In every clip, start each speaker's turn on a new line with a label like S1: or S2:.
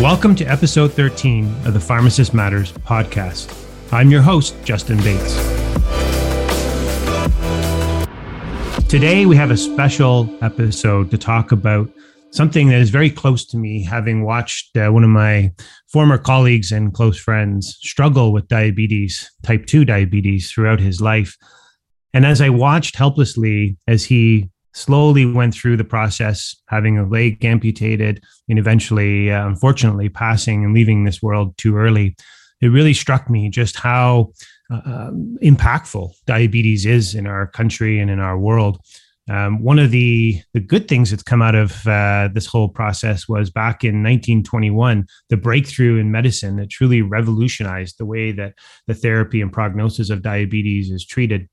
S1: Welcome to episode 13 of the Pharmacist Matters podcast. I'm your host, Justin Bates. Today, we have a special episode to talk about something that is very close to me, having watched uh, one of my former colleagues and close friends struggle with diabetes, type 2 diabetes, throughout his life. And as I watched helplessly as he slowly went through the process, having a leg amputated and eventually, uh, unfortunately, passing and leaving this world too early. It really struck me just how uh, um, impactful diabetes is in our country and in our world. Um, one of the, the good things that's come out of uh, this whole process was back in 1921, the breakthrough in medicine that truly revolutionized the way that the therapy and prognosis of diabetes is treated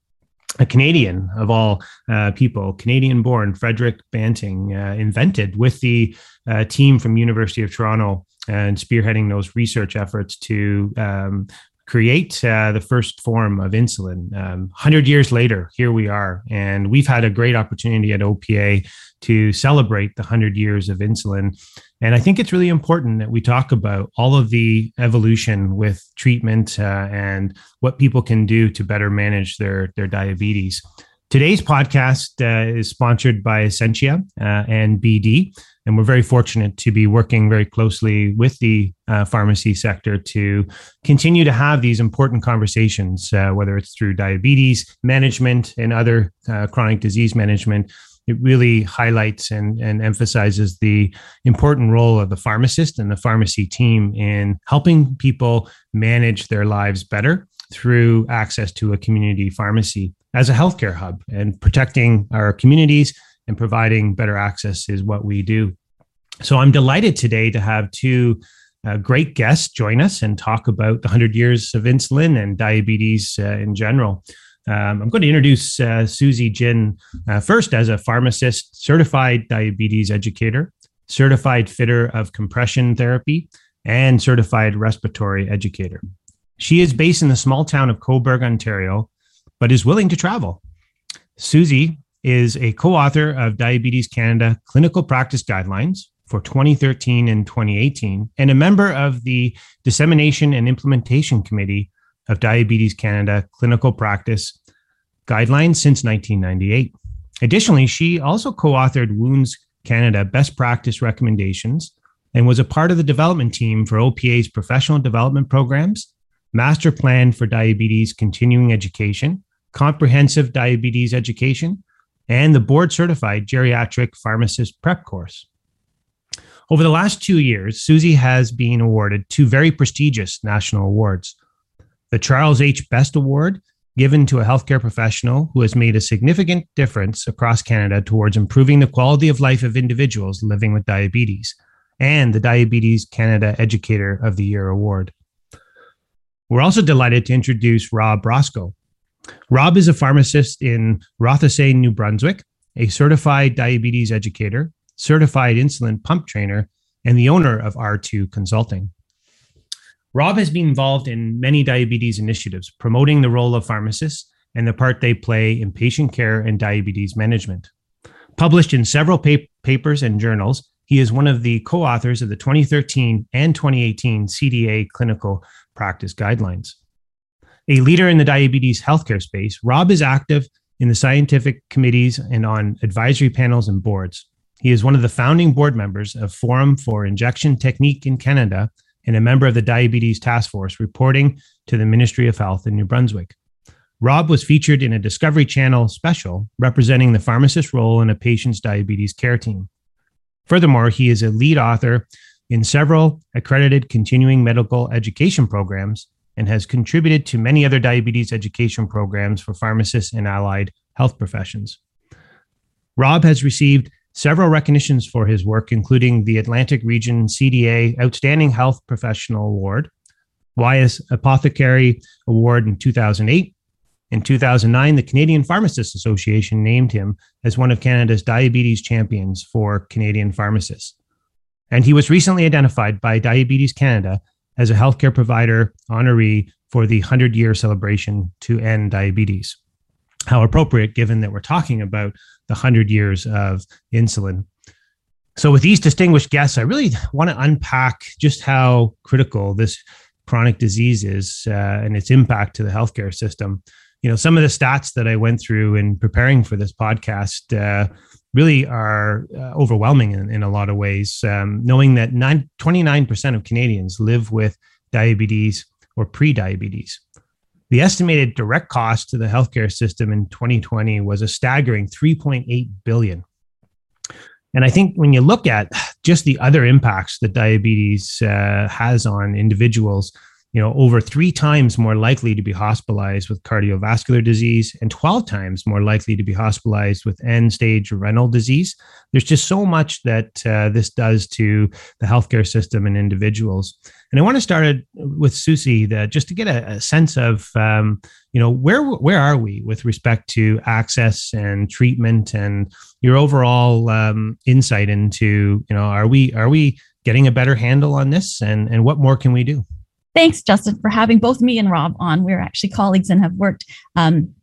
S1: a Canadian of all uh, people, Canadian born Frederick Banting, uh, invented with the uh, team from University of Toronto and spearheading those research efforts to um, create uh, the first form of insulin. Um, 100 years later, here we are. And we've had a great opportunity at OPA to celebrate the 100 years of insulin. And I think it's really important that we talk about all of the evolution with treatment uh, and what people can do to better manage their, their diabetes. Today's podcast uh, is sponsored by Ascensia uh, and BD. And we're very fortunate to be working very closely with the uh, pharmacy sector to continue to have these important conversations, uh, whether it's through diabetes management and other uh, chronic disease management. It really highlights and, and emphasizes the important role of the pharmacist and the pharmacy team in helping people manage their lives better through access to a community pharmacy as a healthcare hub and protecting our communities and providing better access is what we do. So I'm delighted today to have two uh, great guests join us and talk about the 100 years of insulin and diabetes uh, in general. Um, I'm going to introduce uh, Susie Jin uh, first as a pharmacist, certified diabetes educator, certified fitter of compression therapy, and certified respiratory educator. She is based in the small town of Cobourg, Ontario, but is willing to travel. Susie is a co author of Diabetes Canada Clinical Practice Guidelines for 2013 and 2018, and a member of the Dissemination and Implementation Committee of Diabetes Canada Clinical Practice Guidelines since 1998. Additionally, she also co authored Wounds Canada Best Practice Recommendations and was a part of the development team for OPA's professional development programs, Master Plan for Diabetes Continuing Education, Comprehensive Diabetes Education, and the board certified geriatric pharmacist prep course. Over the last two years, Susie has been awarded two very prestigious national awards the Charles H. Best Award, given to a healthcare professional who has made a significant difference across Canada towards improving the quality of life of individuals living with diabetes, and the Diabetes Canada Educator of the Year Award. We're also delighted to introduce Rob Roscoe. Rob is a pharmacist in Rothesay, New Brunswick, a certified diabetes educator, certified insulin pump trainer, and the owner of R2 Consulting. Rob has been involved in many diabetes initiatives, promoting the role of pharmacists and the part they play in patient care and diabetes management. Published in several pa- papers and journals, he is one of the co authors of the 2013 and 2018 CDA clinical practice guidelines. A leader in the diabetes healthcare space, Rob is active in the scientific committees and on advisory panels and boards. He is one of the founding board members of Forum for Injection Technique in Canada and a member of the Diabetes Task Force reporting to the Ministry of Health in New Brunswick. Rob was featured in a Discovery Channel special representing the pharmacist's role in a patient's diabetes care team. Furthermore, he is a lead author in several accredited continuing medical education programs and has contributed to many other diabetes education programs for pharmacists and allied health professions. Rob has received several recognitions for his work, including the Atlantic Region CDA Outstanding Health Professional Award, Wyeth Apothecary Award in 2008. In 2009, the Canadian Pharmacists Association named him as one of Canada's diabetes champions for Canadian pharmacists. And he was recently identified by Diabetes Canada as a healthcare provider honoree for the 100 year celebration to end diabetes. How appropriate given that we're talking about the 100 years of insulin. So, with these distinguished guests, I really want to unpack just how critical this chronic disease is uh, and its impact to the healthcare system. You know, some of the stats that I went through in preparing for this podcast uh, really are uh, overwhelming in, in, a lot of ways. Um, knowing that 9, 29% of Canadians live with diabetes or pre-diabetes. The estimated direct cost to the healthcare system in 2020 was a staggering 3.8 billion. And I think when you look at just the other impacts that diabetes uh, has on individuals, you know, over three times more likely to be hospitalized with cardiovascular disease and 12 times more likely to be hospitalized with end stage renal disease. There's just so much that uh, this does to the healthcare system and individuals. And I want to start with Susie that just to get a, a sense of, um, you know, where where are we with respect to access and treatment and your overall um, insight into, you know, are we are we getting a better handle on this and and what more can we do?
S2: Thanks, Justin, for having both me and Rob on. We're actually colleagues and have worked um,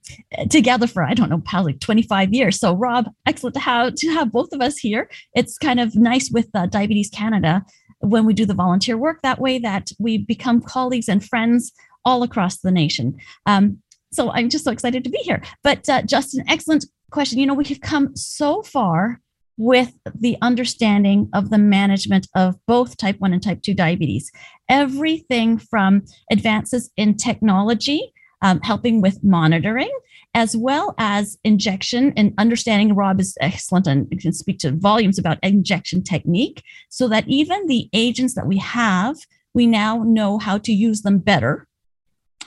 S2: together for I don't know, probably 25 years. So, Rob, excellent to have to have both of us here. It's kind of nice with uh, Diabetes Canada when we do the volunteer work that way that we become colleagues and friends all across the nation. Um, so I'm just so excited to be here. But uh, Justin, excellent question. You know, we have come so far with the understanding of the management of both type 1 and type 2 diabetes. Everything from advances in technology, um, helping with monitoring, as well as injection and understanding. Rob is excellent and can speak to volumes about injection technique so that even the agents that we have, we now know how to use them better.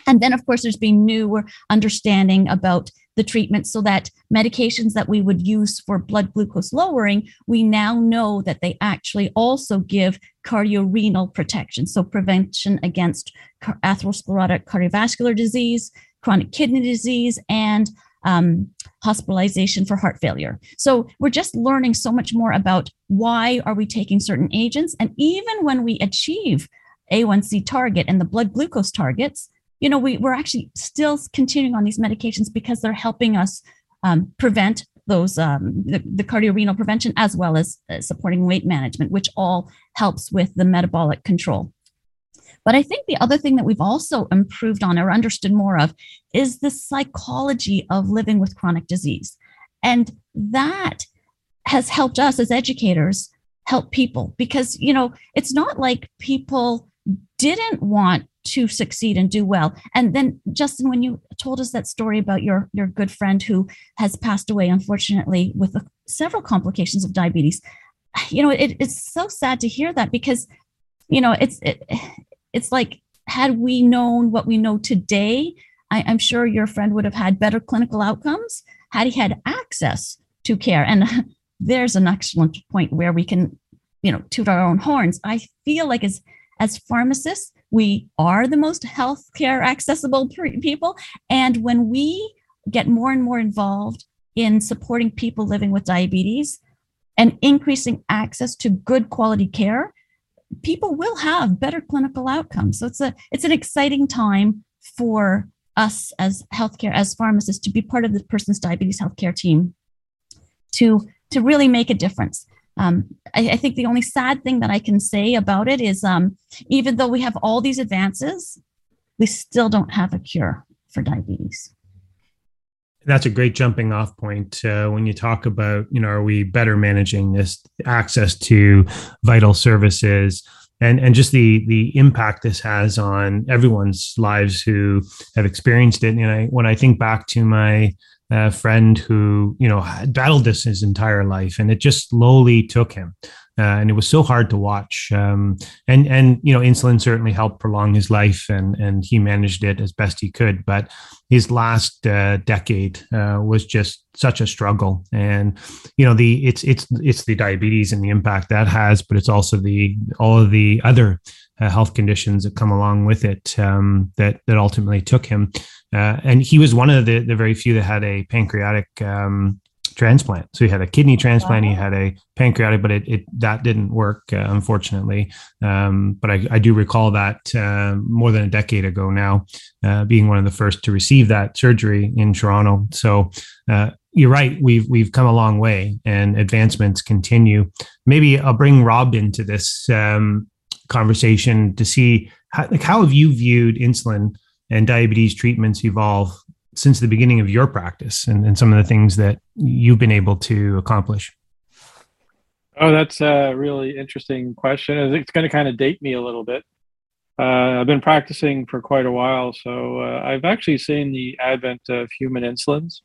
S2: And then, of course, there's been newer understanding about the treatment so that medications that we would use for blood glucose lowering, we now know that they actually also give cardiorenal protection. So, prevention against atherosclerotic cardiovascular disease, chronic kidney disease, and um, hospitalization for heart failure. So we're just learning so much more about why are we taking certain agents, and even when we achieve A1C target and the blood glucose targets, you know, we, we're actually still continuing on these medications because they're helping us um, prevent those um, the, the cardiorenal prevention as well as uh, supporting weight management, which all helps with the metabolic control. But I think the other thing that we've also improved on or understood more of is the psychology of living with chronic disease. And that has helped us as educators help people because, you know, it's not like people didn't want to succeed and do well. And then Justin, when you told us that story about your your good friend who has passed away, unfortunately, with several complications of diabetes, you know, it, it's so sad to hear that because, you know, it's it, it's like had we known what we know today, I, I'm sure your friend would have had better clinical outcomes had he had access to care. And there's an excellent point where we can, you know, toot our own horns. I feel like as as pharmacists, we are the most healthcare accessible people. And when we get more and more involved in supporting people living with diabetes and increasing access to good quality care, people will have better clinical outcomes. So it's a it's an exciting time for us as healthcare as pharmacists to be part of the person's diabetes healthcare team to to really make a difference um, I, I, think the only sad thing that I can say about it is um, even though we have all these advances, we still don't have a cure for diabetes.
S1: That's a great jumping off point uh, when you talk about, you know, are we better managing this access to vital services? and and just the the impact this has on everyone's lives who have experienced it. And I, when I think back to my a friend who you know battled this his entire life and it just slowly took him. Uh, and it was so hard to watch. Um, and and you know insulin certainly helped prolong his life and and he managed it as best he could. But his last uh, decade uh, was just such a struggle. And you know the it's it's it's the diabetes and the impact that has but it's also the all of the other uh, health conditions that come along with it um, that that ultimately took him uh, and he was one of the, the very few that had a pancreatic um, transplant. So he had a kidney transplant, he had a pancreatic, but it, it that didn't work, uh, unfortunately. Um, but I, I, do recall that uh, more than a decade ago now, uh, being one of the first to receive that surgery in Toronto. So uh, you're right. We've we've come a long way, and advancements continue. Maybe I'll bring Rob into this um, conversation to see how, like how have you viewed insulin and diabetes treatments evolve since the beginning of your practice, and, and some of the things that you've been able to accomplish.
S3: Oh, that's a really interesting question. It's going to kind of date me a little bit. Uh, I've been practicing for quite a while, so uh, I've actually seen the advent of human insulins.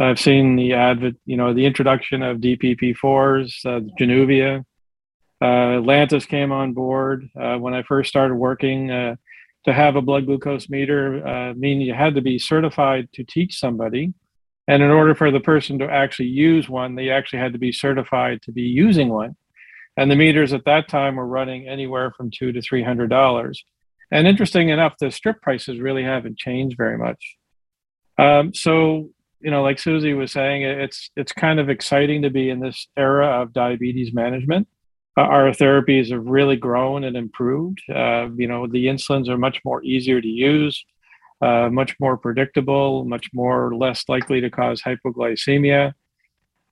S3: I've seen the advent, you know, the introduction of DPP4s, uh, Januvia. Uh, Lantus came on board uh, when I first started working. Uh, to have a blood glucose meter, uh, meaning you had to be certified to teach somebody, and in order for the person to actually use one, they actually had to be certified to be using one. And the meters at that time were running anywhere from two to three hundred dollars. And interesting enough, the strip prices really haven't changed very much. Um, so you know, like Susie was saying, it's it's kind of exciting to be in this era of diabetes management. Our therapies have really grown and improved. Uh, you know, the insulins are much more easier to use, uh, much more predictable, much more less likely to cause hypoglycemia.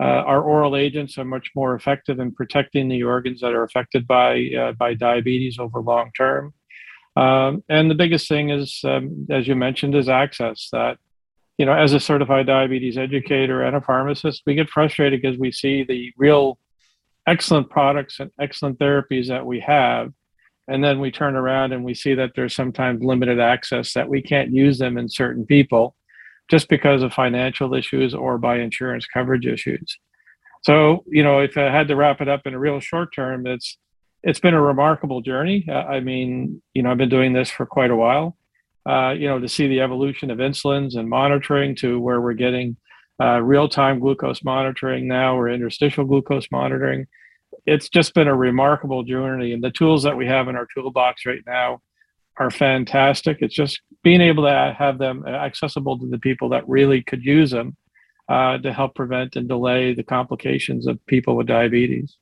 S3: Uh, our oral agents are much more effective in protecting the organs that are affected by uh, by diabetes over long term. Um, and the biggest thing is, um, as you mentioned, is access. That you know, as a certified diabetes educator and a pharmacist, we get frustrated because we see the real excellent products and excellent therapies that we have. And then we turn around and we see that there's sometimes limited access that we can't use them in certain people just because of financial issues or by insurance coverage issues. So, you know, if I had to wrap it up in a real short term, it's it's been a remarkable journey. Uh, I mean, you know, I've been doing this for quite a while uh, you know, to see the evolution of insulins and monitoring to where we're getting uh, real-time glucose monitoring now or interstitial glucose monitoring. It's just been a remarkable journey, and the tools that we have in our toolbox right now are fantastic. It's just being able to have them accessible to the people that really could use them uh, to help prevent and delay the complications of people with diabetes.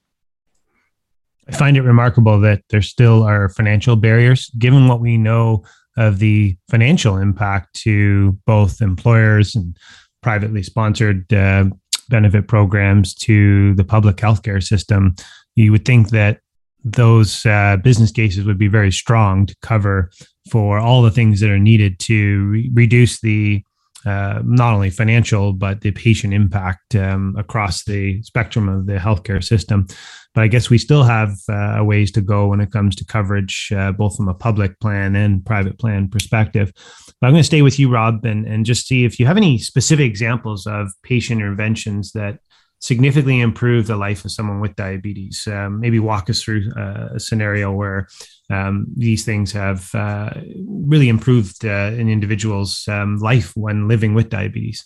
S1: I find it remarkable that there still are financial barriers, given what we know of the financial impact to both employers and privately sponsored uh, benefit programs to the public healthcare system, you would think that those uh, business cases would be very strong to cover for all the things that are needed to re- reduce the uh, not only financial but the patient impact um, across the spectrum of the healthcare system. But I guess we still have uh, ways to go when it comes to coverage, uh, both from a public plan and private plan perspective. But I'm going to stay with you, Rob, and, and just see if you have any specific examples of patient interventions that significantly improve the life of someone with diabetes. Um, maybe walk us through uh, a scenario where um, these things have uh, really improved uh, an individual's um, life when living with diabetes.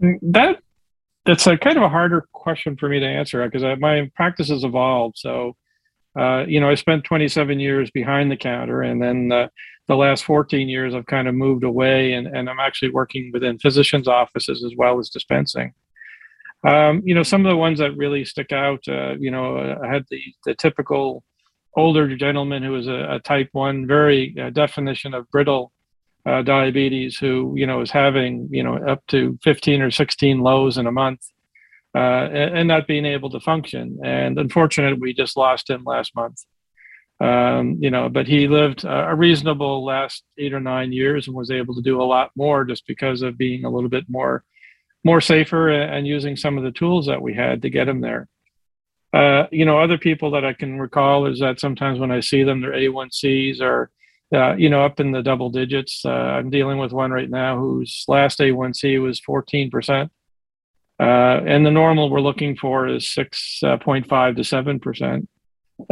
S3: That that's a kind of a harder question for me to answer because my practice has evolved. So, uh, you know, I spent 27 years behind the counter, and then uh, the last 14 years I've kind of moved away, and, and I'm actually working within physicians' offices as well as dispensing. Um, you know, some of the ones that really stick out, uh, you know, I had the, the typical older gentleman who was a, a type 1, very uh, definition of brittle uh, diabetes who you know is having you know up to 15 or 16 lows in a month uh, and, and, not being able to function. And unfortunately we just lost him last month. Um, you know but he lived a reasonable last eight or nine years and was able to do a lot more just because of being a little bit more more safer and using some of the tools that we had to get him there. Uh, you know other people that i can recall is that sometimes when i see them their a1cs are uh, you know, up in the double digits. Uh, I'm dealing with one right now whose last A1C was 14%. Uh, and the normal we're looking for is 6.5 uh, to 7%.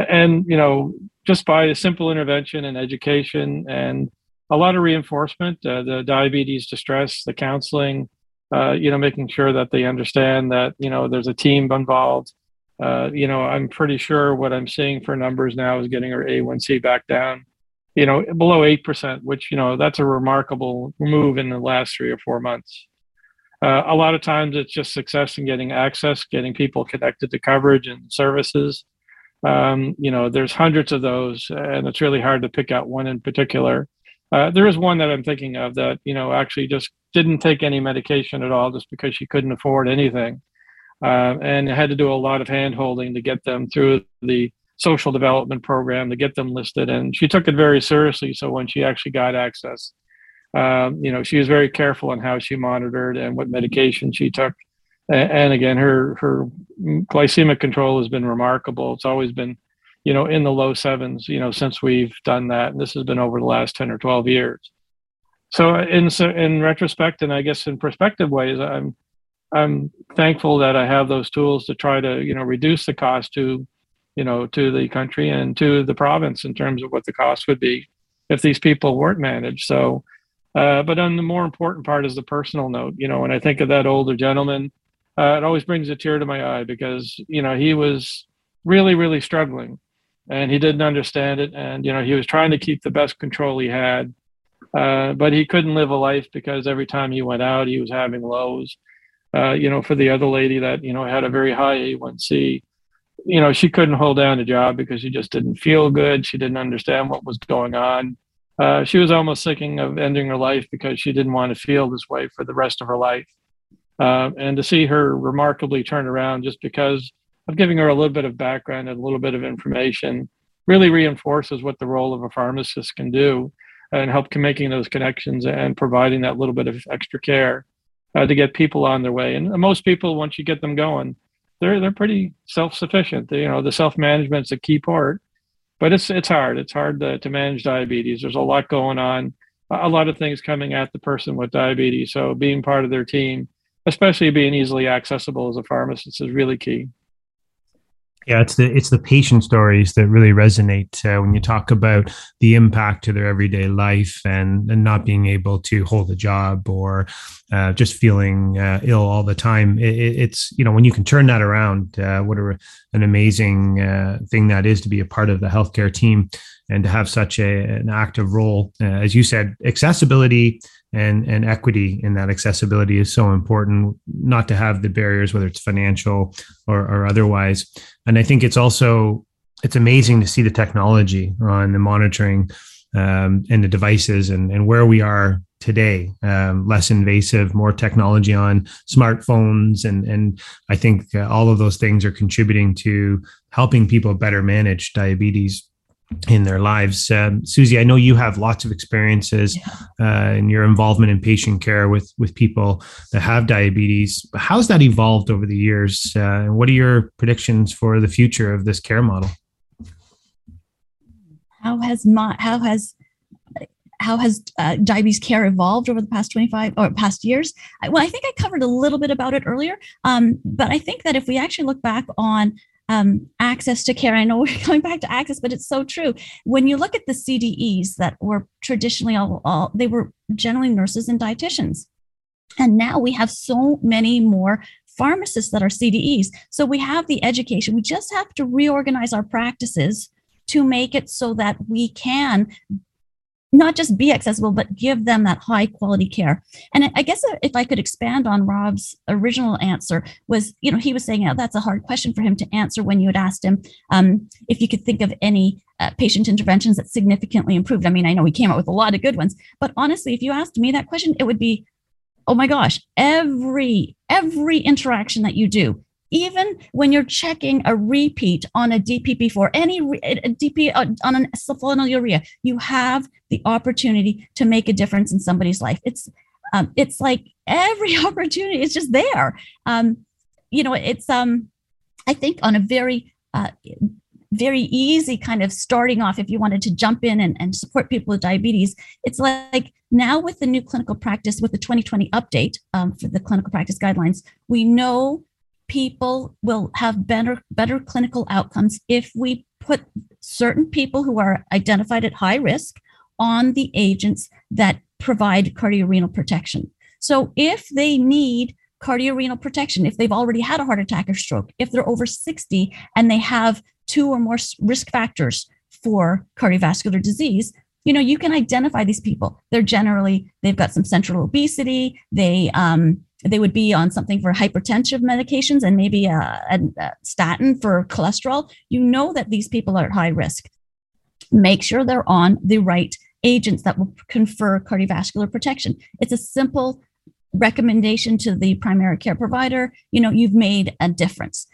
S3: And, you know, just by a simple intervention and education and a lot of reinforcement, uh, the diabetes distress, the counseling, uh, you know, making sure that they understand that, you know, there's a team involved. you know, I'm pretty sure what I'm seeing for numbers now is getting our A1C back down you know, below 8%, which, you know, that's a remarkable move in the last three or four months. Uh, a lot of times it's just success in getting access, getting people connected to coverage and services. Um, you know, there's hundreds of those, and it's really hard to pick out one in particular. Uh, there is one that I'm thinking of that you know actually just didn't take any medication at all just because she couldn't afford anything, uh, and had to do a lot of hand holding to get them through the social development program to get them listed. And she took it very seriously. So when she actually got access, um, you know, she was very careful on how she monitored and what medication she took. And, again, her her glycemic control has been remarkable. It's always been you know, in the low sevens, you know, since we've done that. And this has been over the last 10 or 12 years. So in, in retrospect, and I guess in perspective ways, I'm, I'm thankful that I have those tools to try to, you know, reduce the cost to, you know, to the country and to the province in terms of what the cost would be if these people weren't managed. So, uh, but on the more important part is the personal note. You know, when I think of that older gentleman, uh, it always brings a tear to my eye because you know he was really, really struggling and he didn't understand it. And you know, he was trying to keep the best control he had, uh, but he couldn't live a life because every time he went out, he was having lows. Uh, you know, for the other lady that you know had a very high A1C, you know, she couldn't hold down a job because she just didn't feel good. She didn't understand what was going on. Uh, she was almost thinking of ending her life because she didn't want to feel this way for the rest of her life. Uh, and to see her remarkably turn around just because of giving her a little bit of background and a little bit of information really reinforces what the role of a pharmacist can do and help making those connections and providing that little bit of extra care uh, to get people on their way. And most people, once you get them going, they're they're pretty self-sufficient. They, you know, the self-management's a key part, but it's it's hard. It's hard to, to manage diabetes. There's a lot going on, a lot of things coming at the person with diabetes. So being part of their team, especially being easily accessible as a pharmacist, is really key.
S1: Yeah, it's the it's the patient stories that really resonate uh, when you talk about the impact to their everyday life and, and not being able to hold a job or uh, just feeling uh, ill all the time. It, it's you know when you can turn that around, uh, what a, an amazing uh, thing that is to be a part of the healthcare team and to have such a, an active role. Uh, as you said, accessibility and and equity in that accessibility is so important not to have the barriers whether it's financial or, or otherwise. And i think it's also it's amazing to see the technology on the monitoring um, and the devices and, and where we are today. Um, less invasive more technology on smartphones and and i think uh, all of those things are contributing to helping people better manage diabetes in their lives. Um, Susie, I know you have lots of experiences uh, in your involvement in patient care with with people that have diabetes. How's that evolved over the years? Uh, and what are your predictions for the future of this care model?
S2: How has my how has how has uh, diabetes care evolved over the past 25 or past years? Well, I think I covered a little bit about it earlier, um, but I think that if we actually look back on um, access to care. I know we're going back to access, but it's so true. When you look at the CDEs that were traditionally all, all they were generally nurses and dietitians. And now we have so many more pharmacists that are CDEs. So we have the education. We just have to reorganize our practices to make it so that we can not just be accessible, but give them that high quality care. And I guess if I could expand on Rob's original answer was, you know, he was saying, yeah, that's a hard question for him to answer when you had asked him um, if you could think of any uh, patient interventions that significantly improved. I mean, I know he came up with a lot of good ones, but honestly, if you asked me that question, it would be, oh my gosh, every every interaction that you do even when you're checking a repeat on a DPP4, any re- a DP uh, on an sulfonylurea, you have the opportunity to make a difference in somebody's life. It's um, it's like every opportunity is just there. Um, you know, it's um, I think on a very uh, very easy kind of starting off if you wanted to jump in and, and support people with diabetes it's like now with the new clinical practice with the 2020 update um, for the clinical practice guidelines we know people will have better better clinical outcomes if we put certain people who are identified at high risk on the agents that provide cardiorenal protection. So if they need cardiorenal protection, if they've already had a heart attack or stroke, if they're over 60 and they have two or more risk factors for cardiovascular disease, you know, you can identify these people. They're generally, they've got some central obesity, they um, they would be on something for hypertensive medications and maybe a, a, a, statin for cholesterol, you know that these people are at high risk. Make sure they're on the right agents that will confer cardiovascular protection. It's a simple recommendation to the primary care provider. You know, you've made a difference.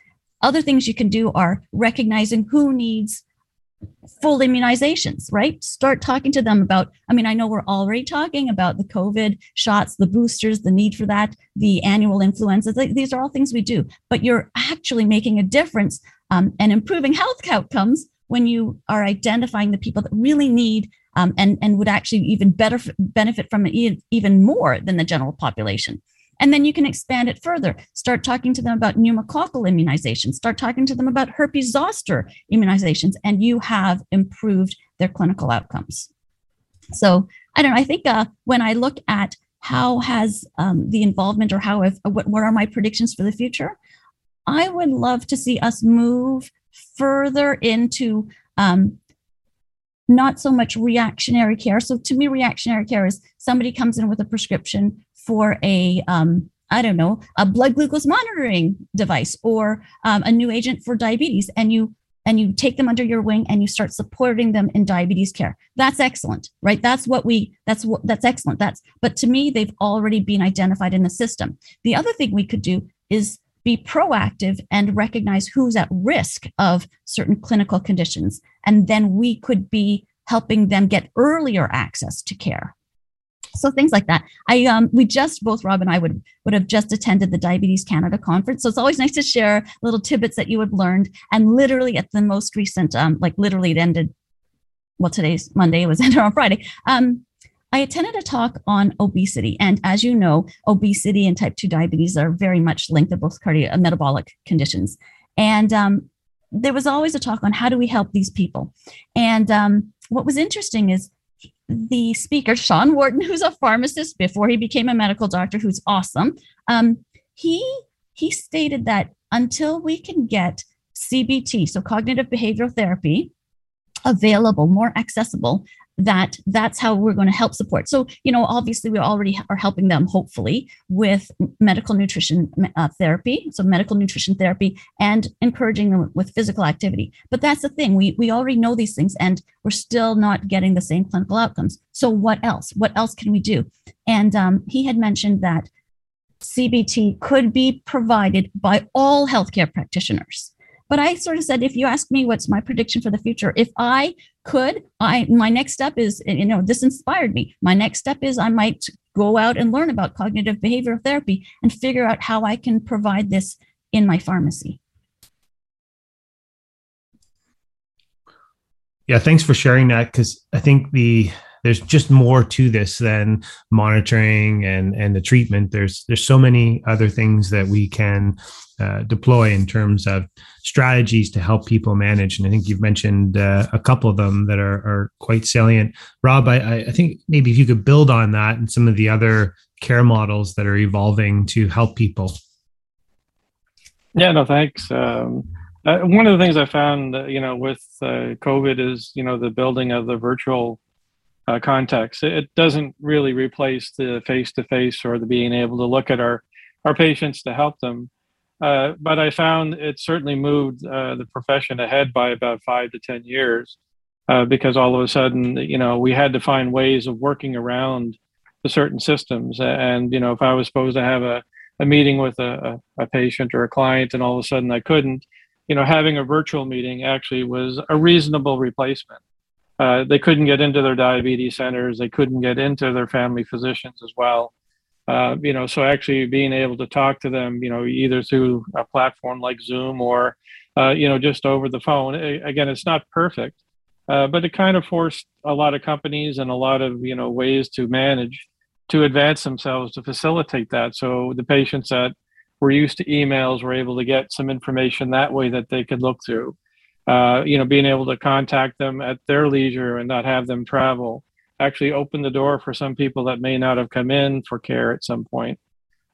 S2: Other things you can do are recognizing who needs full immunizations, right? Start talking to them about, I mean, I know we're already talking about the COVID shots, the boosters, the need for that, the annual influenza. These are all things we do, but you're actually making a difference um, and improving health outcomes when you are identifying the people that really need um, and, and would actually even better benefit from it even more than the general population. And then you can expand it further. Start talking to them about pneumococcal immunizations. Start talking to them about herpes zoster immunizations, and you have improved their clinical outcomes. So I don't know. I think uh, when I look at how has um, the involvement or how have, what, what are my predictions for the future, I would love to see us move further into um, not so much reactionary care. So to me, reactionary care is somebody comes in with a prescription for a um, I don't know a blood glucose monitoring device or um, a new agent for diabetes, and you and you take them under your wing and you start supporting them in diabetes care. That's excellent, right? That's what we that's what that's excellent. That's but to me, they've already been identified in the system. The other thing we could do is be proactive and recognize who's at risk of certain clinical conditions. And then we could be helping them get earlier access to care. So things like that. I um we just both rob and i would would have just attended the diabetes canada conference. So it's always nice to share little tidbits that you have learned. And literally at the most recent um like literally it ended well today's monday it was ended on friday. Um I attended a talk on obesity. And as you know, obesity and type 2 diabetes are very much linked. To both cardio metabolic conditions. And um, there was always a talk on how do we help these people. And um, what was interesting is the speaker, Sean Wharton, who's a pharmacist before he became a medical doctor, who's awesome, um, he he stated that until we can get CBT, so cognitive behavioral therapy, available, more accessible, that that's how we're going to help support. So, you know, obviously we already are helping them hopefully with medical nutrition uh, therapy, so medical nutrition therapy and encouraging them with physical activity. But that's the thing, we we already know these things and we're still not getting the same clinical outcomes. So what else? What else can we do? And um, he had mentioned that CBT could be provided by all healthcare practitioners. But I sort of said, if you ask me what's my prediction for the future, if I could, I my next step is, you know, this inspired me. My next step is I might go out and learn about cognitive behavioral therapy and figure out how I can provide this in my pharmacy.
S1: Yeah, thanks for sharing that because I think the there's just more to this than monitoring and and the treatment. There's there's so many other things that we can uh, deploy in terms of strategies to help people manage. And I think you've mentioned uh, a couple of them that are, are quite salient. Rob, I, I think maybe if you could build on that and some of the other care models that are evolving to help people.
S3: Yeah, no, thanks. Um, uh, one of the things I found, uh, you know, with uh, COVID is, you know, the building of the virtual uh, context. It doesn't really replace the face to face or the being able to look at our, our patients to help them. Uh, but I found it certainly moved uh, the profession ahead by about five to 10 years uh, because all of a sudden, you know, we had to find ways of working around the certain systems. And, you know, if I was supposed to have a, a meeting with a, a, patient or a client and all of a sudden I couldn't, you know, having a virtual meeting actually was a reasonable replacement. Uh, they couldn't get into their diabetes centers, they couldn't get into their family physicians as well. Uh, you know, so actually being able to talk to them, you know, either through a platform like Zoom or, uh, you know, just over the phone. Again, it's not perfect, uh, but it kind of forced a lot of companies and a lot of you know ways to manage to advance themselves to facilitate that. So the patients that were used to emails were able to get some information that way that they could look through. Uh, you know, being able to contact them at their leisure and not have them travel actually open the door for some people that may not have come in for care at some point.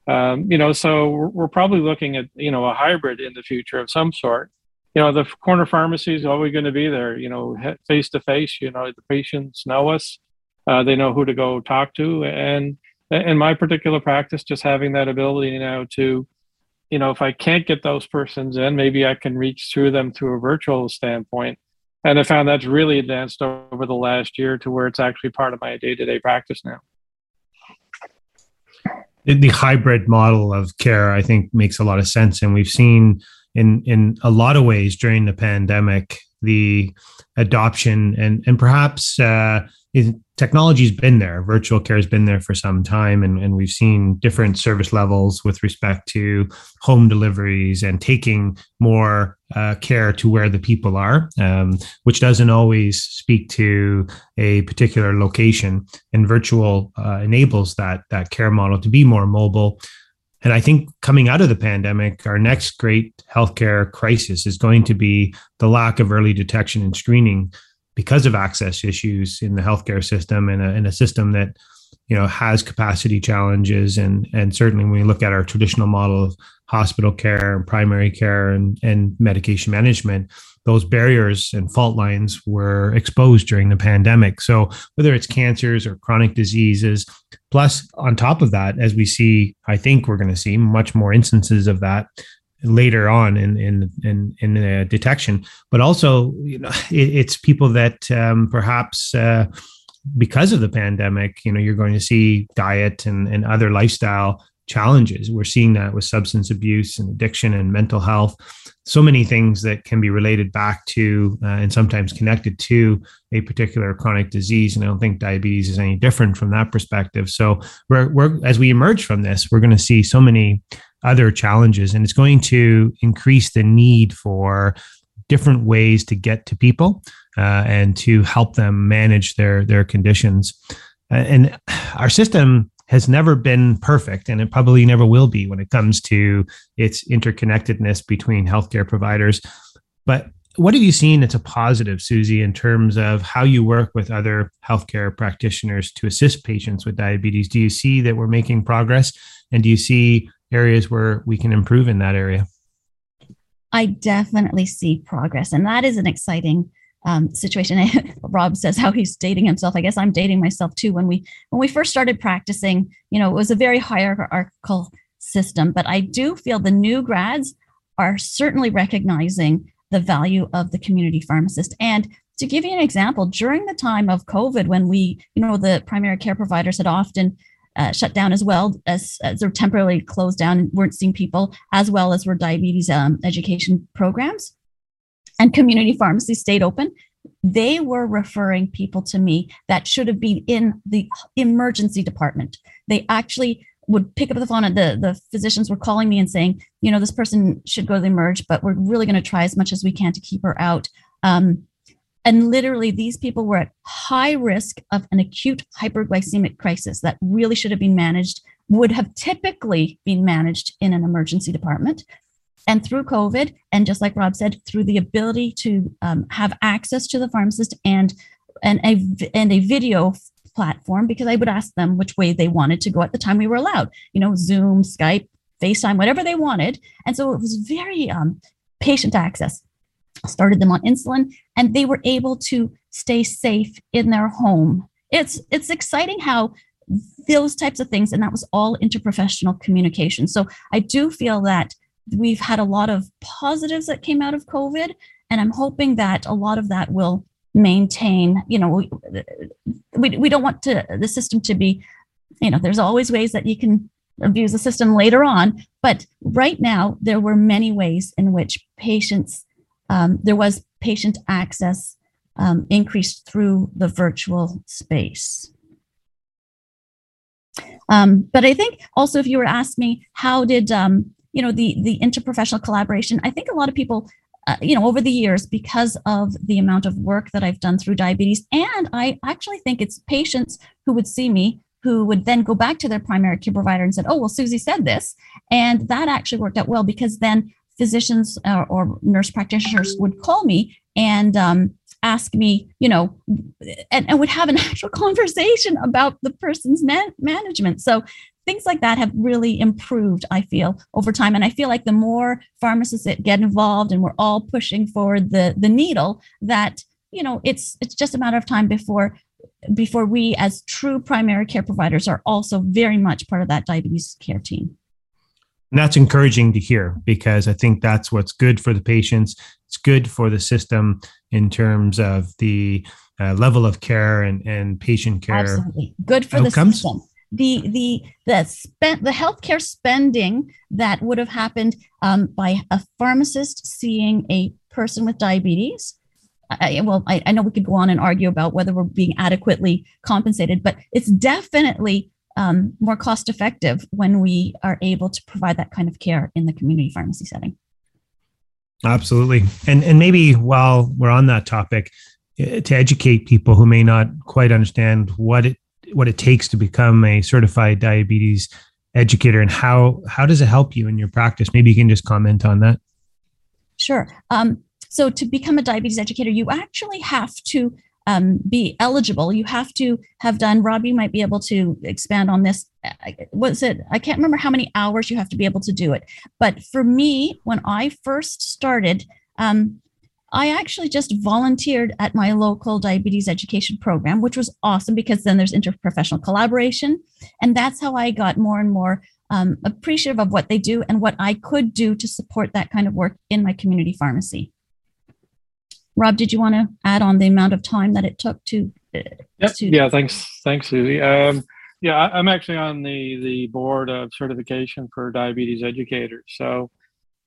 S3: Um, you know, so we're, probably looking at you know a hybrid in the future of some sort. You know, the corner pharmacy is always going to be there. You know, face to face. You know, the patients know us; uh, they know who to go talk to, and in my particular practice, just having that ability now to, you know, if I can't get those persons in, maybe I can reach through them through a virtual standpoint and I found that's really advanced over the last year to where it's actually part of my day to day practice now.
S1: The hybrid model of care, I think, makes a lot of sense, and we've seen in in a lot of ways during the pandemic the adoption and and perhaps uh, technology's been there. Virtual care has been there for some time, and, and we've seen different service levels with respect to home deliveries and taking more uh, care to where the people are, um, which doesn't always speak to a particular location. And virtual uh, enables that that care model to be more mobile. And I think coming out of the pandemic, our next great healthcare crisis is going to be the lack of early detection and screening because of access issues in the healthcare system and a, in a system that you know has capacity challenges. And and certainly when we look at our traditional model of hospital care and primary care and, and medication management those barriers and fault lines were exposed during the pandemic. So whether it's cancers or chronic diseases plus on top of that as we see i think we're going to see much more instances of that later on in in in, in detection. But also you know it, it's people that um, perhaps uh, because of the pandemic you know you're going to see diet and, and other lifestyle challenges. We're seeing that with substance abuse and addiction and mental health. So many things that can be related back to uh, and sometimes connected to a particular chronic disease and i don't think diabetes is any different from that perspective. So we're, we're as we emerge from this we're going to see so many other challenges. And it's going to increase the need for different ways to get to people uh, and to help them manage their their conditions. Uh, and our system has never been perfect, and it probably never will be when it comes to its interconnectedness between healthcare providers. But what have you seen that's a positive, Susie, in terms of how you work with other healthcare practitioners to assist patients with diabetes? Do you see that we're making progress? And do you see areas where we can improve in that area?
S2: I definitely see progress, and that is an exciting um, situation. Rob says how he's dating himself. I guess I'm dating myself too. When we when we first started practicing, you know, it was a very hierarchical system, but I do feel the new grads are certainly recognizing the value of the community pharmacist. And to give you an example, during the time of COVID, when we, you know, the primary care providers had often uh, shut down as well as, as they're temporarily closed down and weren't seeing people, as well as were diabetes um, education programs. And community pharmacies stayed open. They were referring people to me that should have been in the emergency department. They actually would pick up the phone and the, the physicians were calling me and saying, you know, this person should go to the emerge, but we're really going to try as much as we can to keep her out. Um, and literally, these people were at high risk of an acute hyperglycemic crisis that really should have been managed, would have typically been managed in an emergency department. And through COVID, and just like Rob said, through the ability to um, have access to the pharmacist and and a and a video platform, because I would ask them which way they wanted to go at the time we were allowed, you know, Zoom, Skype, FaceTime, whatever they wanted. And so it was very um, patient access started them on insulin and they were able to stay safe in their home. It's it's exciting how those types of things and that was all interprofessional communication. So i do feel that we've had a lot of positives that came out of covid and i'm hoping that a lot of that will maintain you know we, we, we don't want to the system to be you know there's always ways that you can abuse the system later on but right now there were many ways in which patients um, there was patient access um, increased through the virtual space. Um, but I think also, if you were to ask me, how did um, you know the the interprofessional collaboration? I think a lot of people, uh, you know, over the years, because of the amount of work that I've done through diabetes, and I actually think it's patients who would see me who would then go back to their primary care provider and said, "Oh, well, Susie said this," and that actually worked out well because then physicians or, or nurse practitioners would call me and um, ask me, you know, and, and, would have an actual conversation about the person's man- management. So things like that have really improved, I feel, over time. And I feel like the more pharmacists that get involved and we're all pushing forward the, the needle, that, you know, it's it's just a matter of time before before we as true primary care providers are also very much part of that diabetes care team.
S1: And that's encouraging to hear because I think that's what's good for the patients it's good for the system in terms of the uh, level of care and, and patient care.
S2: Absolutely. Good for outcomes. the system. The the the spent the healthcare spending that would have happened um, by a pharmacist seeing a person with diabetes. I, well, I, I know we could go on and argue about whether we're being adequately compensated, but it's definitely um, more cost effective when we are able to provide that kind of care in the community pharmacy setting.
S1: Absolutely. And and maybe while we're on that topic, to educate people who may not quite understand what it what it takes to become a certified diabetes educator and how how does it help you in your practice? Maybe you can just comment on that.
S2: Sure. Um, so to become a diabetes educator, you actually have to um, be eligible, you have to have done. Robbie might be able to expand on this. Was it? I can't remember how many hours you have to be able to do it. But for me, when I first started, um, I actually just volunteered at my local diabetes education program, which was awesome because then there's interprofessional collaboration, and that's how I got more and more um, appreciative of what they do and what I could do to support that kind of work in my community pharmacy. Rob, did you want to add on the amount of time that it took to?
S3: Uh, yep. to- yeah, thanks, thanks, Susie. Um, yeah, I, am actually on the the board of certification for diabetes educators. So,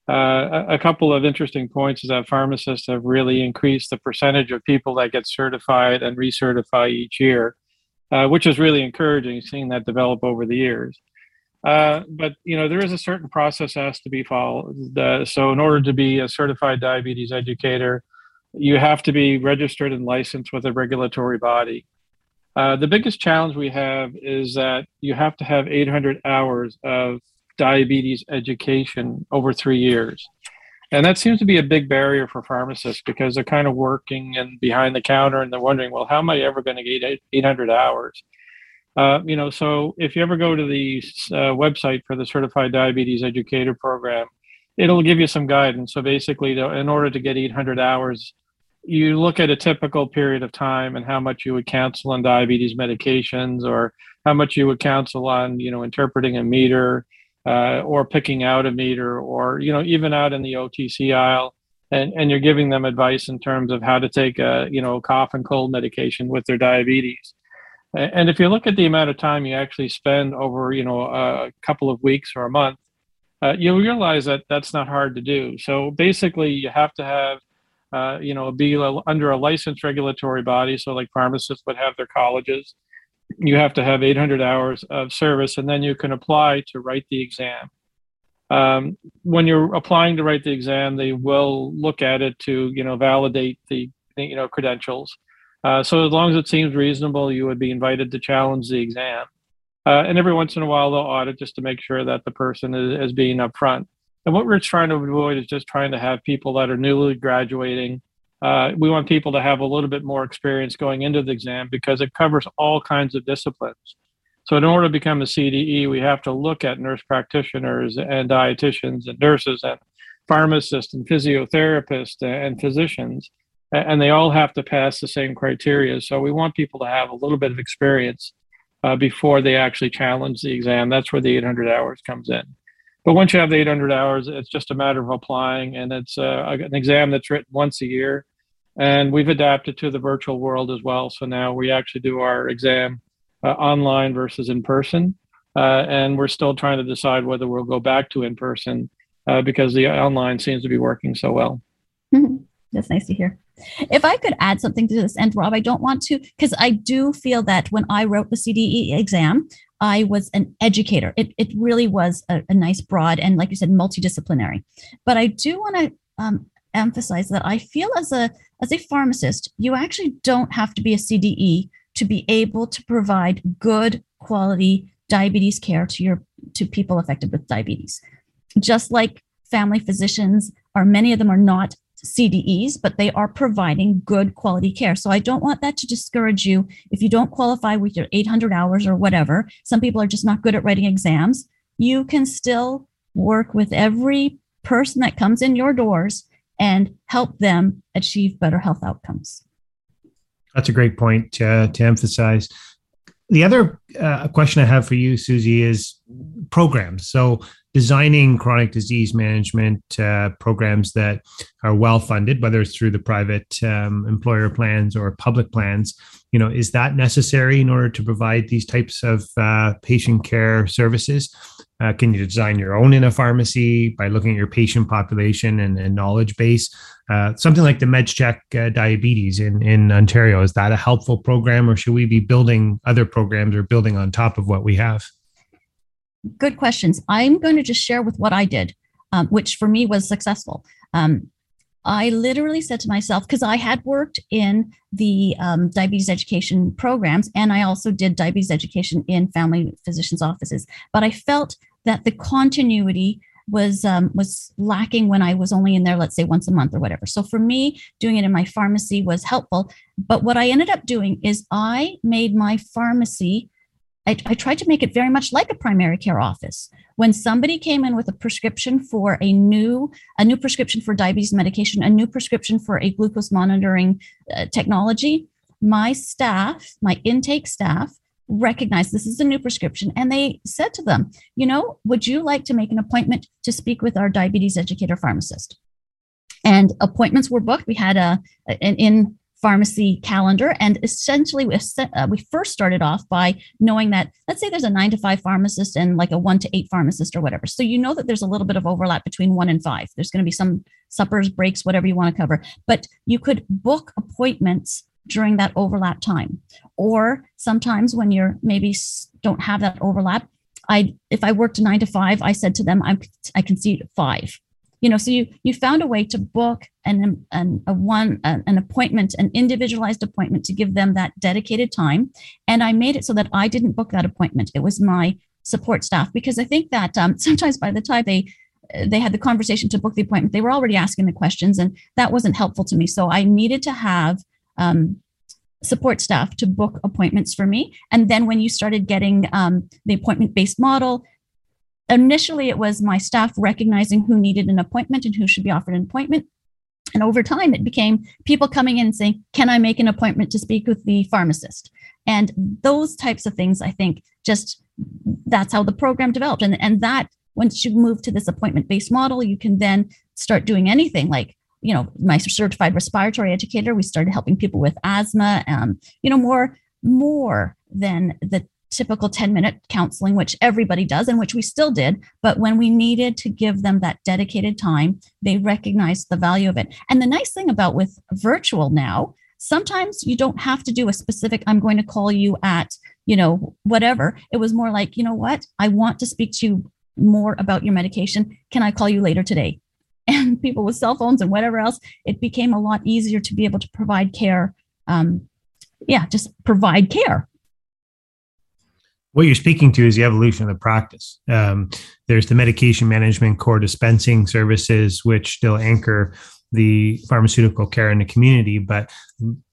S3: uh, a, a, couple of interesting points is that pharmacists have really increased the percentage of people that get certified and recertify each year, uh, which is really encouraging. Seeing that develop over the years. Uh, but you know there is a certain process has to be followed. Uh, so in order to be a certified diabetes educator, you have to be registered and licensed with a regulatory body. Uh, the biggest challenge we have is that you have to have 800 hours of diabetes education over three years. And that seems to be a big barrier for pharmacists because they're kind of working and behind the counter and they're wondering, well, how am I ever going to get 800 hours? Uh, you know, so if you ever go to the uh, website for the Certified Diabetes Educator Program, it'll give you some guidance. So basically, to, in order to get 800 hours, you look at a typical period of time and how much you would cancel on diabetes medications or how much you would cancel on you know interpreting a meter uh, or picking out a meter or you know even out in the otc aisle and, and you're giving them advice in terms of how to take a you know cough and cold medication with their diabetes and if you look at the amount of time you actually spend over you know a couple of weeks or a month uh, you'll realize that that's not hard to do so basically you have to have uh, you know, be under a licensed regulatory body. So, like pharmacists would have their colleges. You have to have 800 hours of service, and then you can apply to write the exam. Um, when you're applying to write the exam, they will look at it to, you know, validate the, you know, credentials. Uh, so as long as it seems reasonable, you would be invited to challenge the exam. Uh, and every once in a while, they'll audit just to make sure that the person is, is being upfront. And what we're trying to avoid is just trying to have people that are newly graduating. Uh, we want people to have a little bit more experience going into the exam because it covers all kinds of disciplines. So, in order to become a CDE, we have to look at nurse practitioners and dietitians and nurses and pharmacists and physiotherapists and physicians, and they all have to pass the same criteria. So, we want people to have a little bit of experience uh, before they actually challenge the exam. That's where the 800 hours comes in. But once you have the 800 hours, it's just a matter of applying, and it's uh, an exam that's written once a year. And we've adapted to the virtual world as well. So now we actually do our exam uh, online versus in person. Uh, and we're still trying to decide whether we'll go back to in person uh, because the online seems to be working so well.
S2: That's nice to hear. If I could add something to this, and Rob, I don't want to, because I do feel that when I wrote the CDE exam, I was an educator. It, it really was a, a nice, broad, and like you said, multidisciplinary. But I do want to um, emphasize that I feel as a as a pharmacist, you actually don't have to be a CDE to be able to provide good quality diabetes care to your to people affected with diabetes. Just like family physicians are many of them are not CDEs, but they are providing good quality care. So I don't want that to discourage you if you don't qualify with your 800 hours or whatever. Some people are just not good at writing exams. You can still work with every person that comes in your doors and help them achieve better health outcomes.
S1: That's a great point to, emphasize. The other uh, question I have for you, Susie, is programs. So designing chronic disease management uh, programs that are well funded, whether it's through the private um, employer plans or public plans, you know, is that necessary in order to provide these types of uh, patient care services? Uh, can you design your own in a pharmacy by looking at your patient population and, and knowledge base? Uh, something like the MedCheck uh, Diabetes in, in Ontario, is that a helpful program or should we be building other programs or building on top of what we have?
S2: Good questions. I'm going to just share with what I did, um, which for me was successful. Um, I literally said to myself, because I had worked in the um, diabetes education programs and I also did diabetes education in family physicians' offices, but I felt that the continuity was um, was lacking when I was only in there, let's say once a month or whatever. So for me, doing it in my pharmacy was helpful. But what I ended up doing is I made my pharmacy. I, I tried to make it very much like a primary care office. When somebody came in with a prescription for a new a new prescription for diabetes medication, a new prescription for a glucose monitoring uh, technology, my staff, my intake staff, recognized this is a new prescription and they said to them, you know, would you like to make an appointment to speak with our diabetes educator pharmacist? And appointments were booked. We had a an in pharmacy calendar and essentially we, uh, we first started off by knowing that let's say there's a 9 to 5 pharmacist and like a 1 to 8 pharmacist or whatever so you know that there's a little bit of overlap between 1 and 5 there's going to be some suppers breaks whatever you want to cover but you could book appointments during that overlap time. Or sometimes when you're maybe don't have that overlap, I if I worked nine to five, I said to them, I'm I can see five. You know, so you you found a way to book an, an a one an appointment, an individualized appointment to give them that dedicated time, and I made it so that I didn't book that appointment. It was my support staff because I think that um, sometimes by the time they they had the conversation to book the appointment, they were already asking the questions, and that wasn't helpful to me. So I needed to have um, support staff to book appointments for me. And then when you started getting um, the appointment based model, initially it was my staff recognizing who needed an appointment and who should be offered an appointment. And over time, it became people coming in saying, Can I make an appointment to speak with the pharmacist? And those types of things, I think, just that's how the program developed. And, and that, once you move to this appointment based model, you can then start doing anything like you know, my certified respiratory educator, we started helping people with asthma, um, you know, more more than the typical 10 minute counseling, which everybody does and which we still did. But when we needed to give them that dedicated time, they recognized the value of it. And the nice thing about with virtual now, sometimes you don't have to do a specific, I'm going to call you at, you know, whatever. It was more like, you know what? I want to speak to you more about your medication. Can I call you later today? and people with cell phones and whatever else, it became a lot easier to be able to provide care. Um, yeah, just provide care.
S1: What you're speaking to is the evolution of the practice. Um, there's the medication management core dispensing services, which still anchor the pharmaceutical care in the community, but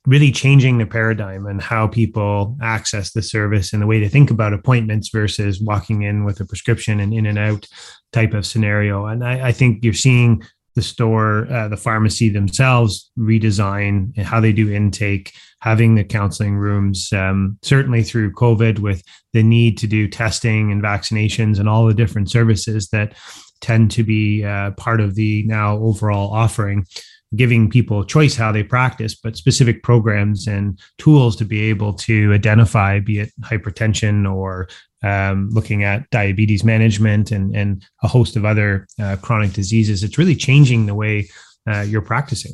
S1: really changing the paradigm and how people access the service and the way to think about appointments versus walking in with a prescription and in and out type of scenario. And I, I think you're seeing the store, uh, the pharmacy themselves redesign how they do intake, having the counseling rooms, um, certainly through COVID with the need to do testing and vaccinations and all the different services that tend to be uh, part of the now overall offering giving people choice how they practice, but specific programs and tools to be able to identify, be it hypertension or um, looking at diabetes management and, and a host of other uh, chronic diseases. It's really changing the way uh, you're practicing.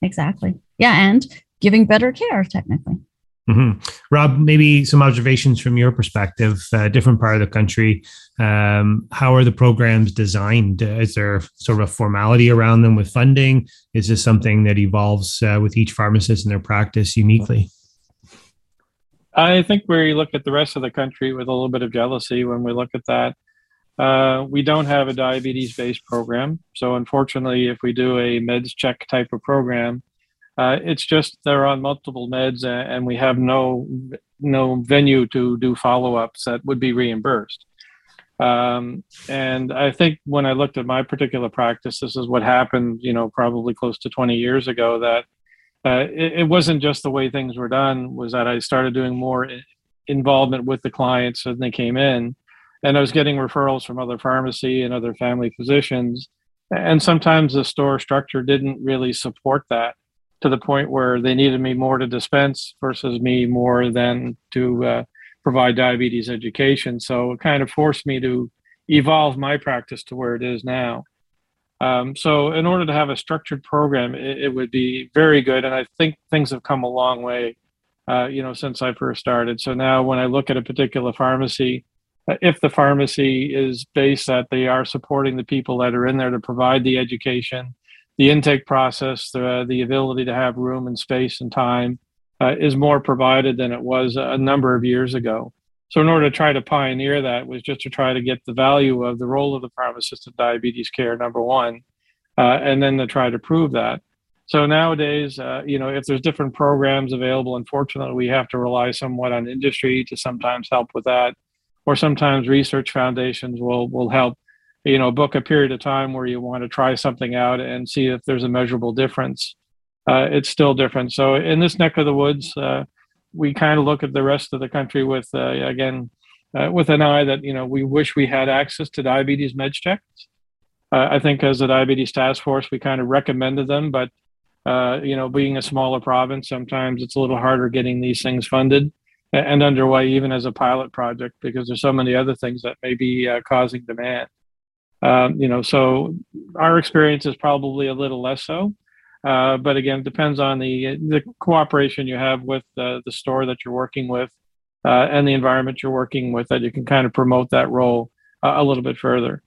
S2: Exactly. Yeah. And giving better care, technically.
S1: Mm-hmm. Rob, maybe some observations from your perspective, uh, different part of the country. Um, how are the programs designed? Is there sort of a formality around them with funding? Is this something that evolves uh, with each pharmacist in their practice uniquely?
S3: I think we look at the rest of the country with a little bit of jealousy when we look at that. Uh, we don't have a diabetes based program. So, unfortunately, if we do a meds check type of program, uh, it's just they're on multiple meds and we have no no venue to do follow ups that would be reimbursed. Um, and I think when I looked at my particular practice, this is what happened, you know, probably close to 20 years ago that uh, it, it, wasn't just the way things were done was that I started doing more involvement with the clients when they came in. and I was getting referrals from other pharmacy and other family physicians. And sometimes the store structure didn't really support that to the point where they needed me more to dispense versus me more than to uh, provide diabetes education. So it kind of forced me to evolve my practice to where it is now. Um, so in order to have a structured program, it, it, would be very good. And I think things have come a long way, uh, you know, since I first started. So now when I look at a particular pharmacy, uh, if the pharmacy is based that they are supporting the people that are in there to provide the education, the intake process, the, the ability to have room and space and time uh, is more provided than it was a number of years ago. So, in order to try to pioneer that, was just to try to get the value of the role of the pharmacist in diabetes care, number one, uh, and then to try to prove that. So nowadays, uh, you know, if there's different programs available, unfortunately, we have to rely somewhat on industry to sometimes help with that, or sometimes research foundations will will help. You know, book a period of time where you want to try something out and see if there's a measurable difference. Uh, it's still different. So in this neck of the woods, uh, we kind of look at the rest of the country with uh, again uh, with an eye that you know we wish we had access to diabetes med checks. Uh, I think as a diabetes task force, we kind of recommended them, but uh, you know, being a smaller province, sometimes it's a little harder getting these things funded and underway, even as a pilot project, because there's so many other things that may be causing demand. Um, you know, so our experience is probably a little less so. Uh, but again, it depends on the the cooperation you have with the store that you're working with uh, and the environment you're working with that you can kind of promote that role uh, a little bit further.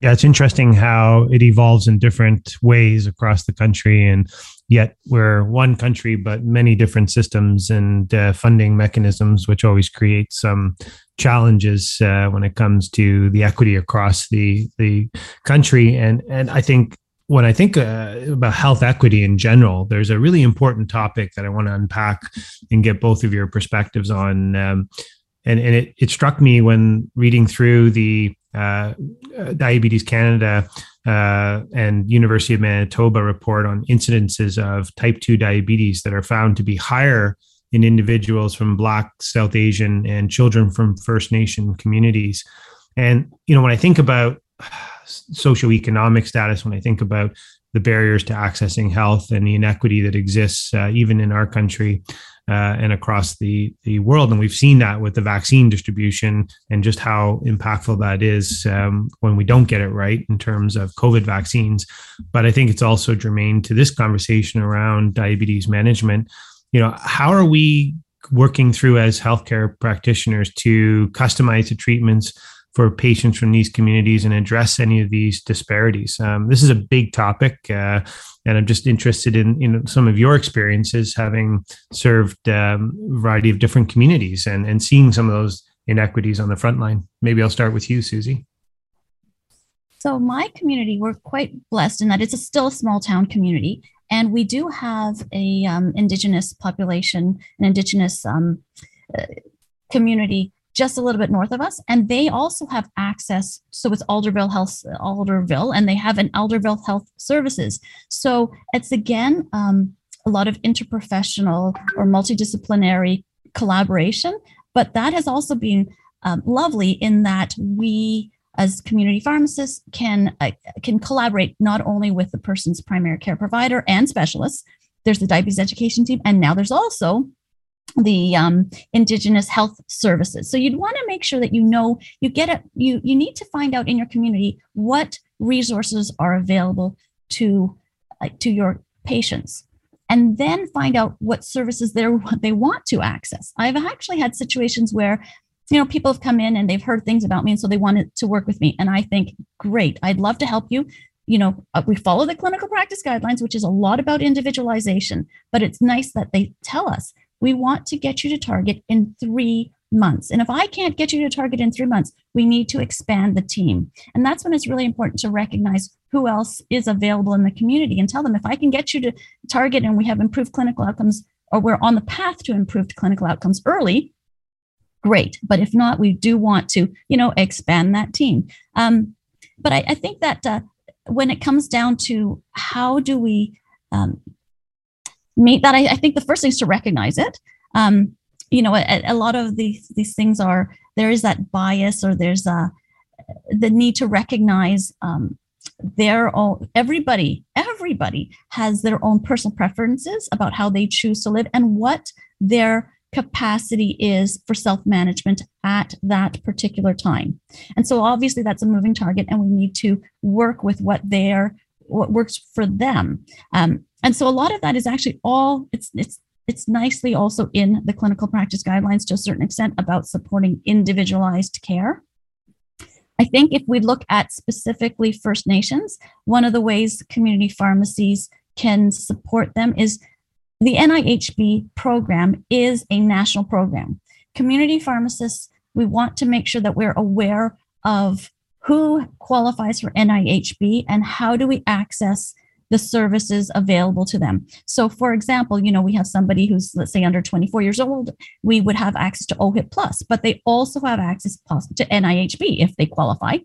S1: Yeah, it's interesting how it evolves in different ways across the country, and yet we're one country, but many different systems and uh, funding mechanisms, which always create some challenges uh, when it comes to the equity across the the country. And and I think when I think uh, about health equity in general, there's a really important topic that I want to unpack and get both of your perspectives on. Um, and and it, it struck me when reading through the uh, Diabetes Canada uh, and University of Manitoba report on incidences of type 2 diabetes that are found to be higher in individuals from Black, South Asian, and children from First Nation communities. And, you know, when I think about socioeconomic status, when I think about the barriers to accessing health and the inequity that exists uh, even in our country uh, and across the, the world. And we've seen that with the vaccine distribution and just how impactful that is um, when we don't get it right in terms of COVID vaccines. But I think it's also germane to this conversation around diabetes management. You know, how are we working through as healthcare practitioners to customize the treatments? For patients from these communities and address any of these disparities. Um, this is a big topic, uh, and I'm just interested in in some of your experiences, having served um, a variety of different communities and and seeing some of those inequities on the front line. Maybe I'll start with you, Susie.
S2: So my community, we're quite blessed in that it's a still a small town community, and we do have a um, indigenous population, an indigenous um, uh, community just a little bit north of us. And they also have access. So it's Alderville Health, Alderville, and they have an Alderville Health Services. So it's again um, a lot of interprofessional or multidisciplinary collaboration. But that has also been um, lovely in that we as community pharmacists can uh, can collaborate not only with the person's primary care provider and specialists there's the diabetes education team and now there's also the um, indigenous health services. So you'd want to make sure that you know you get it you you need to find out in your community what resources are available to uh, to your patients. And then find out what services they they want to access. I've actually had situations where you know people have come in and they've heard things about me and so they wanted to work with me and i think great i'd love to help you. You know uh, we follow the clinical practice guidelines which is a lot about individualization but it's nice that they tell us we want to get you to target in three months. And if I can't get you to target in three months, we need to expand the team. And that's when it's really important to recognize who else is available in the community and tell them if I can get you to target and we have improved clinical outcomes or we're on the path to improved clinical outcomes early, great. But if not, we do want to, you know, expand that team. Um, but I, I, think that uh, when it comes down to how do we um, meet that I, I, think the first thing is to recognize it um, you know, a, a, lot of these these things are there is that bias or there's a the need to recognize um, their own everybody everybody has their own personal preferences about how they choose to live and what their capacity is for self management at that particular time. And so obviously that's a moving target and we need to work with what they're what works for them. Um, and so a lot of that is actually all it's it's it's nicely also in the clinical practice guidelines to a certain extent about supporting individualized care. I think if we look at specifically First Nations, one of the ways community pharmacies can support them is the NIHB program is a national program. Community pharmacists, we want to make sure that we're aware of who qualifies for NIHB and how do we access the services available to them. So, for example, you know, we have somebody who's, let's say, under 24 years old, we would have access to OHIP Plus, but they also have access to NIHB if they qualify.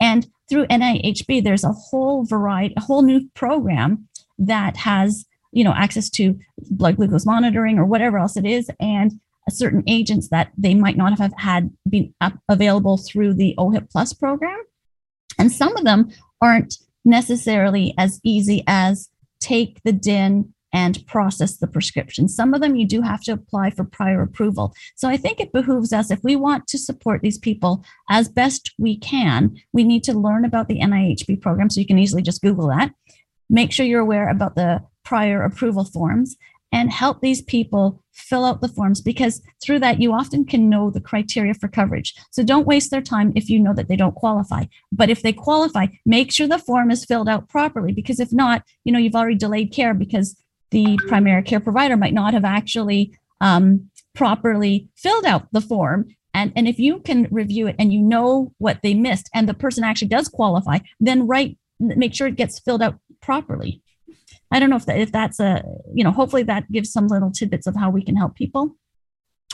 S2: And through NIHB, there's a whole variety, a whole new program that has you know access to blood glucose monitoring or whatever else it is and certain agents that they might not have had been available through the OHIP Plus program. And some of them aren't necessarily as easy as take the DIN and process the prescription. Some of them you do have to apply for prior approval. So I think it behooves us, if we want to support these people as best we can, we need to learn about the NIHB program. So you can easily just Google that. Make sure you're aware about the prior approval forms and help these people fill out the forms because through that you often can know the criteria for coverage. So don't waste their time if you know that they don't qualify. But if they qualify, make sure the form is filled out properly because if not, you know, you've already delayed care because the primary care provider might not have actually um, properly filled out the form. And, and if you can review it and you know what they missed and the person actually does qualify, then write, make sure it gets filled out properly. I don't know if that, if that's a you know hopefully that gives some little tidbits of how we can help people.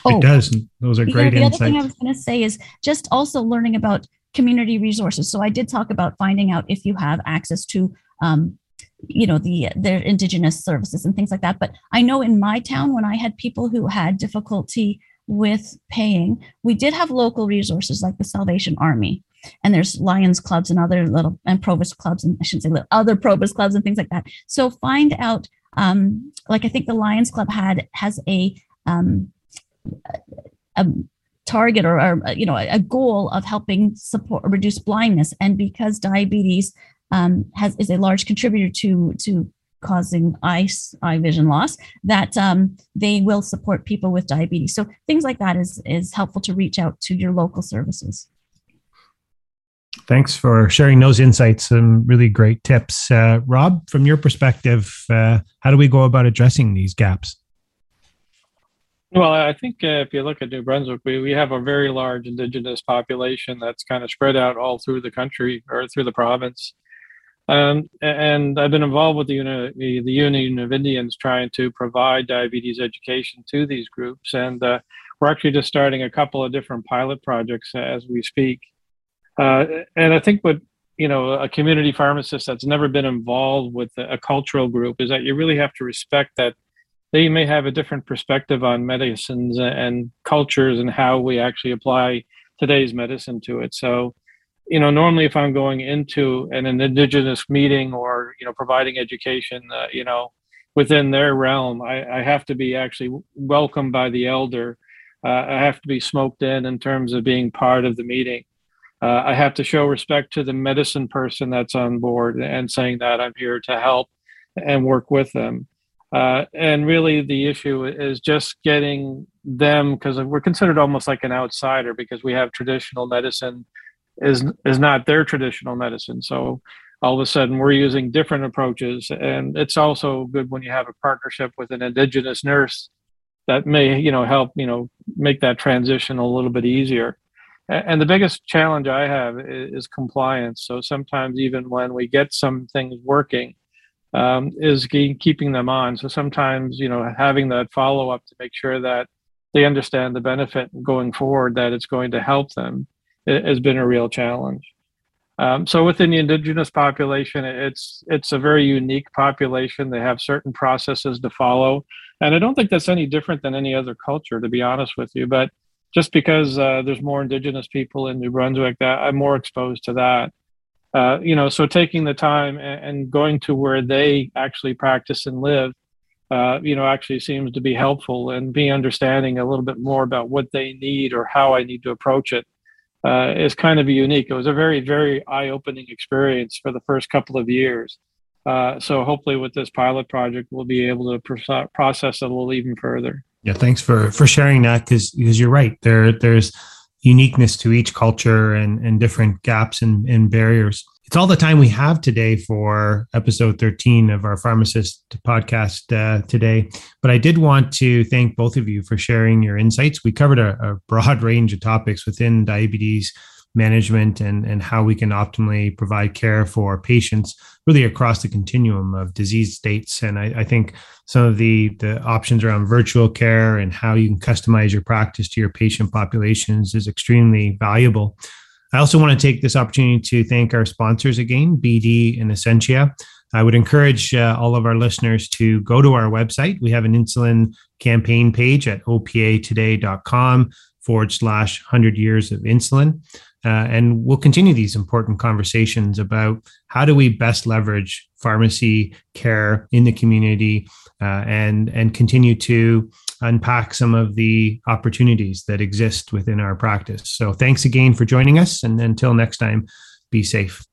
S1: Oh, it does. Those are great
S2: the
S1: insights.
S2: other thing I was going to say is just also learning about community resources. So I did talk about finding out if you have access to um, you know the their indigenous services and things like that but i know in my town when i had people who had difficulty with paying we did have local resources like the salvation army and there's lions clubs and other little and provost clubs and i shouldn't say little, other provost clubs and things like that. So find out um, like i think the lions club had has a um, a target or, or you know a goal of helping support reduce blindness. And because diabetes um, has is a large contributor to to causing eye eye vision loss that um, they will support people with diabetes. So things like that is is helpful to reach out to your local services
S1: Thanks for sharing those insights. Some really great tips. Uh, Rob, from your perspective, uh, how do we go about addressing these gaps?
S3: Well, I think uh, if you look at New Brunswick, we, we have a very large Indigenous population that's kind of spread out all through the country or through the province. Um, and I've been involved with the, Uni- the Union of Indians trying to provide diabetes education to these groups. And uh, we're actually just starting a couple of different pilot projects as we speak. Uh, and I think what you know a community pharmacist that's never been involved with a, cultural group is that you really have to respect that they may have a different perspective on medicines and cultures and how we actually apply today's medicine to it. So, you know, normally if I'm going into an, an indigenous meeting or you know providing education, uh, you know, within their realm, I, I, have to be actually welcomed by the elder. Uh, I have to be smoked in in terms of being part of the meeting uh, I have to show respect to the medicine person that's on board and saying that I'm here to help and work with them. Uh, and really, the issue is just getting them because we're considered almost like an outsider because we have traditional medicine is is not their traditional medicine. So all of a sudden, we're using different approaches, and it's also good when you have a partnership with an indigenous nurse that may you know help you know make that transition a little bit easier and the biggest challenge I have is, compliance. So sometimes even when we get some things working, um, is keeping them on. So sometimes you know having that follow up to make sure that they understand the benefit going forward, that it's going to help them, has been a real challenge. Um, so within the indigenous population, it's it's a very unique population. They have certain processes to follow, and I don't think that's any different than any other culture, to be honest with you. But just because uh, there's more indigenous people in New Brunswick, that I'm more exposed to that. Uh, you know, so taking the time and, going to where they actually practice and live, uh, you know, actually seems to be helpful and be understanding a little bit more about what they need or how I need to approach it uh, is kind of unique. It was a very, very eye-opening experience for the first couple of years. Uh, so hopefully, with this pilot project, we'll be able to pro- process it a little even further.
S1: Yeah, thanks for for sharing that because because you're right. There there's uniqueness to each culture and and different gaps and, and barriers. It's all the time we have today for episode 13 of our pharmacist podcast uh, today. But I did want to thank both of you for sharing your insights. We covered a, a broad range of topics within diabetes management and, and how we can optimally provide care for patients really across the continuum of disease states. And I, I, think some of the, the options around virtual care and how you can customize your practice to your patient populations is extremely valuable. I also want to take this opportunity to thank our sponsors again, BD and Ascensia. I would encourage uh, all of our listeners to go to our website. We have an insulin campaign page at opatoday.com forward slash 100 years of insulin. Uh, and we'll continue these important conversations about how do we best leverage pharmacy care in the community uh, and and continue to unpack some of the opportunities that exist within our practice. So thanks again for joining us, and until next time, be safe.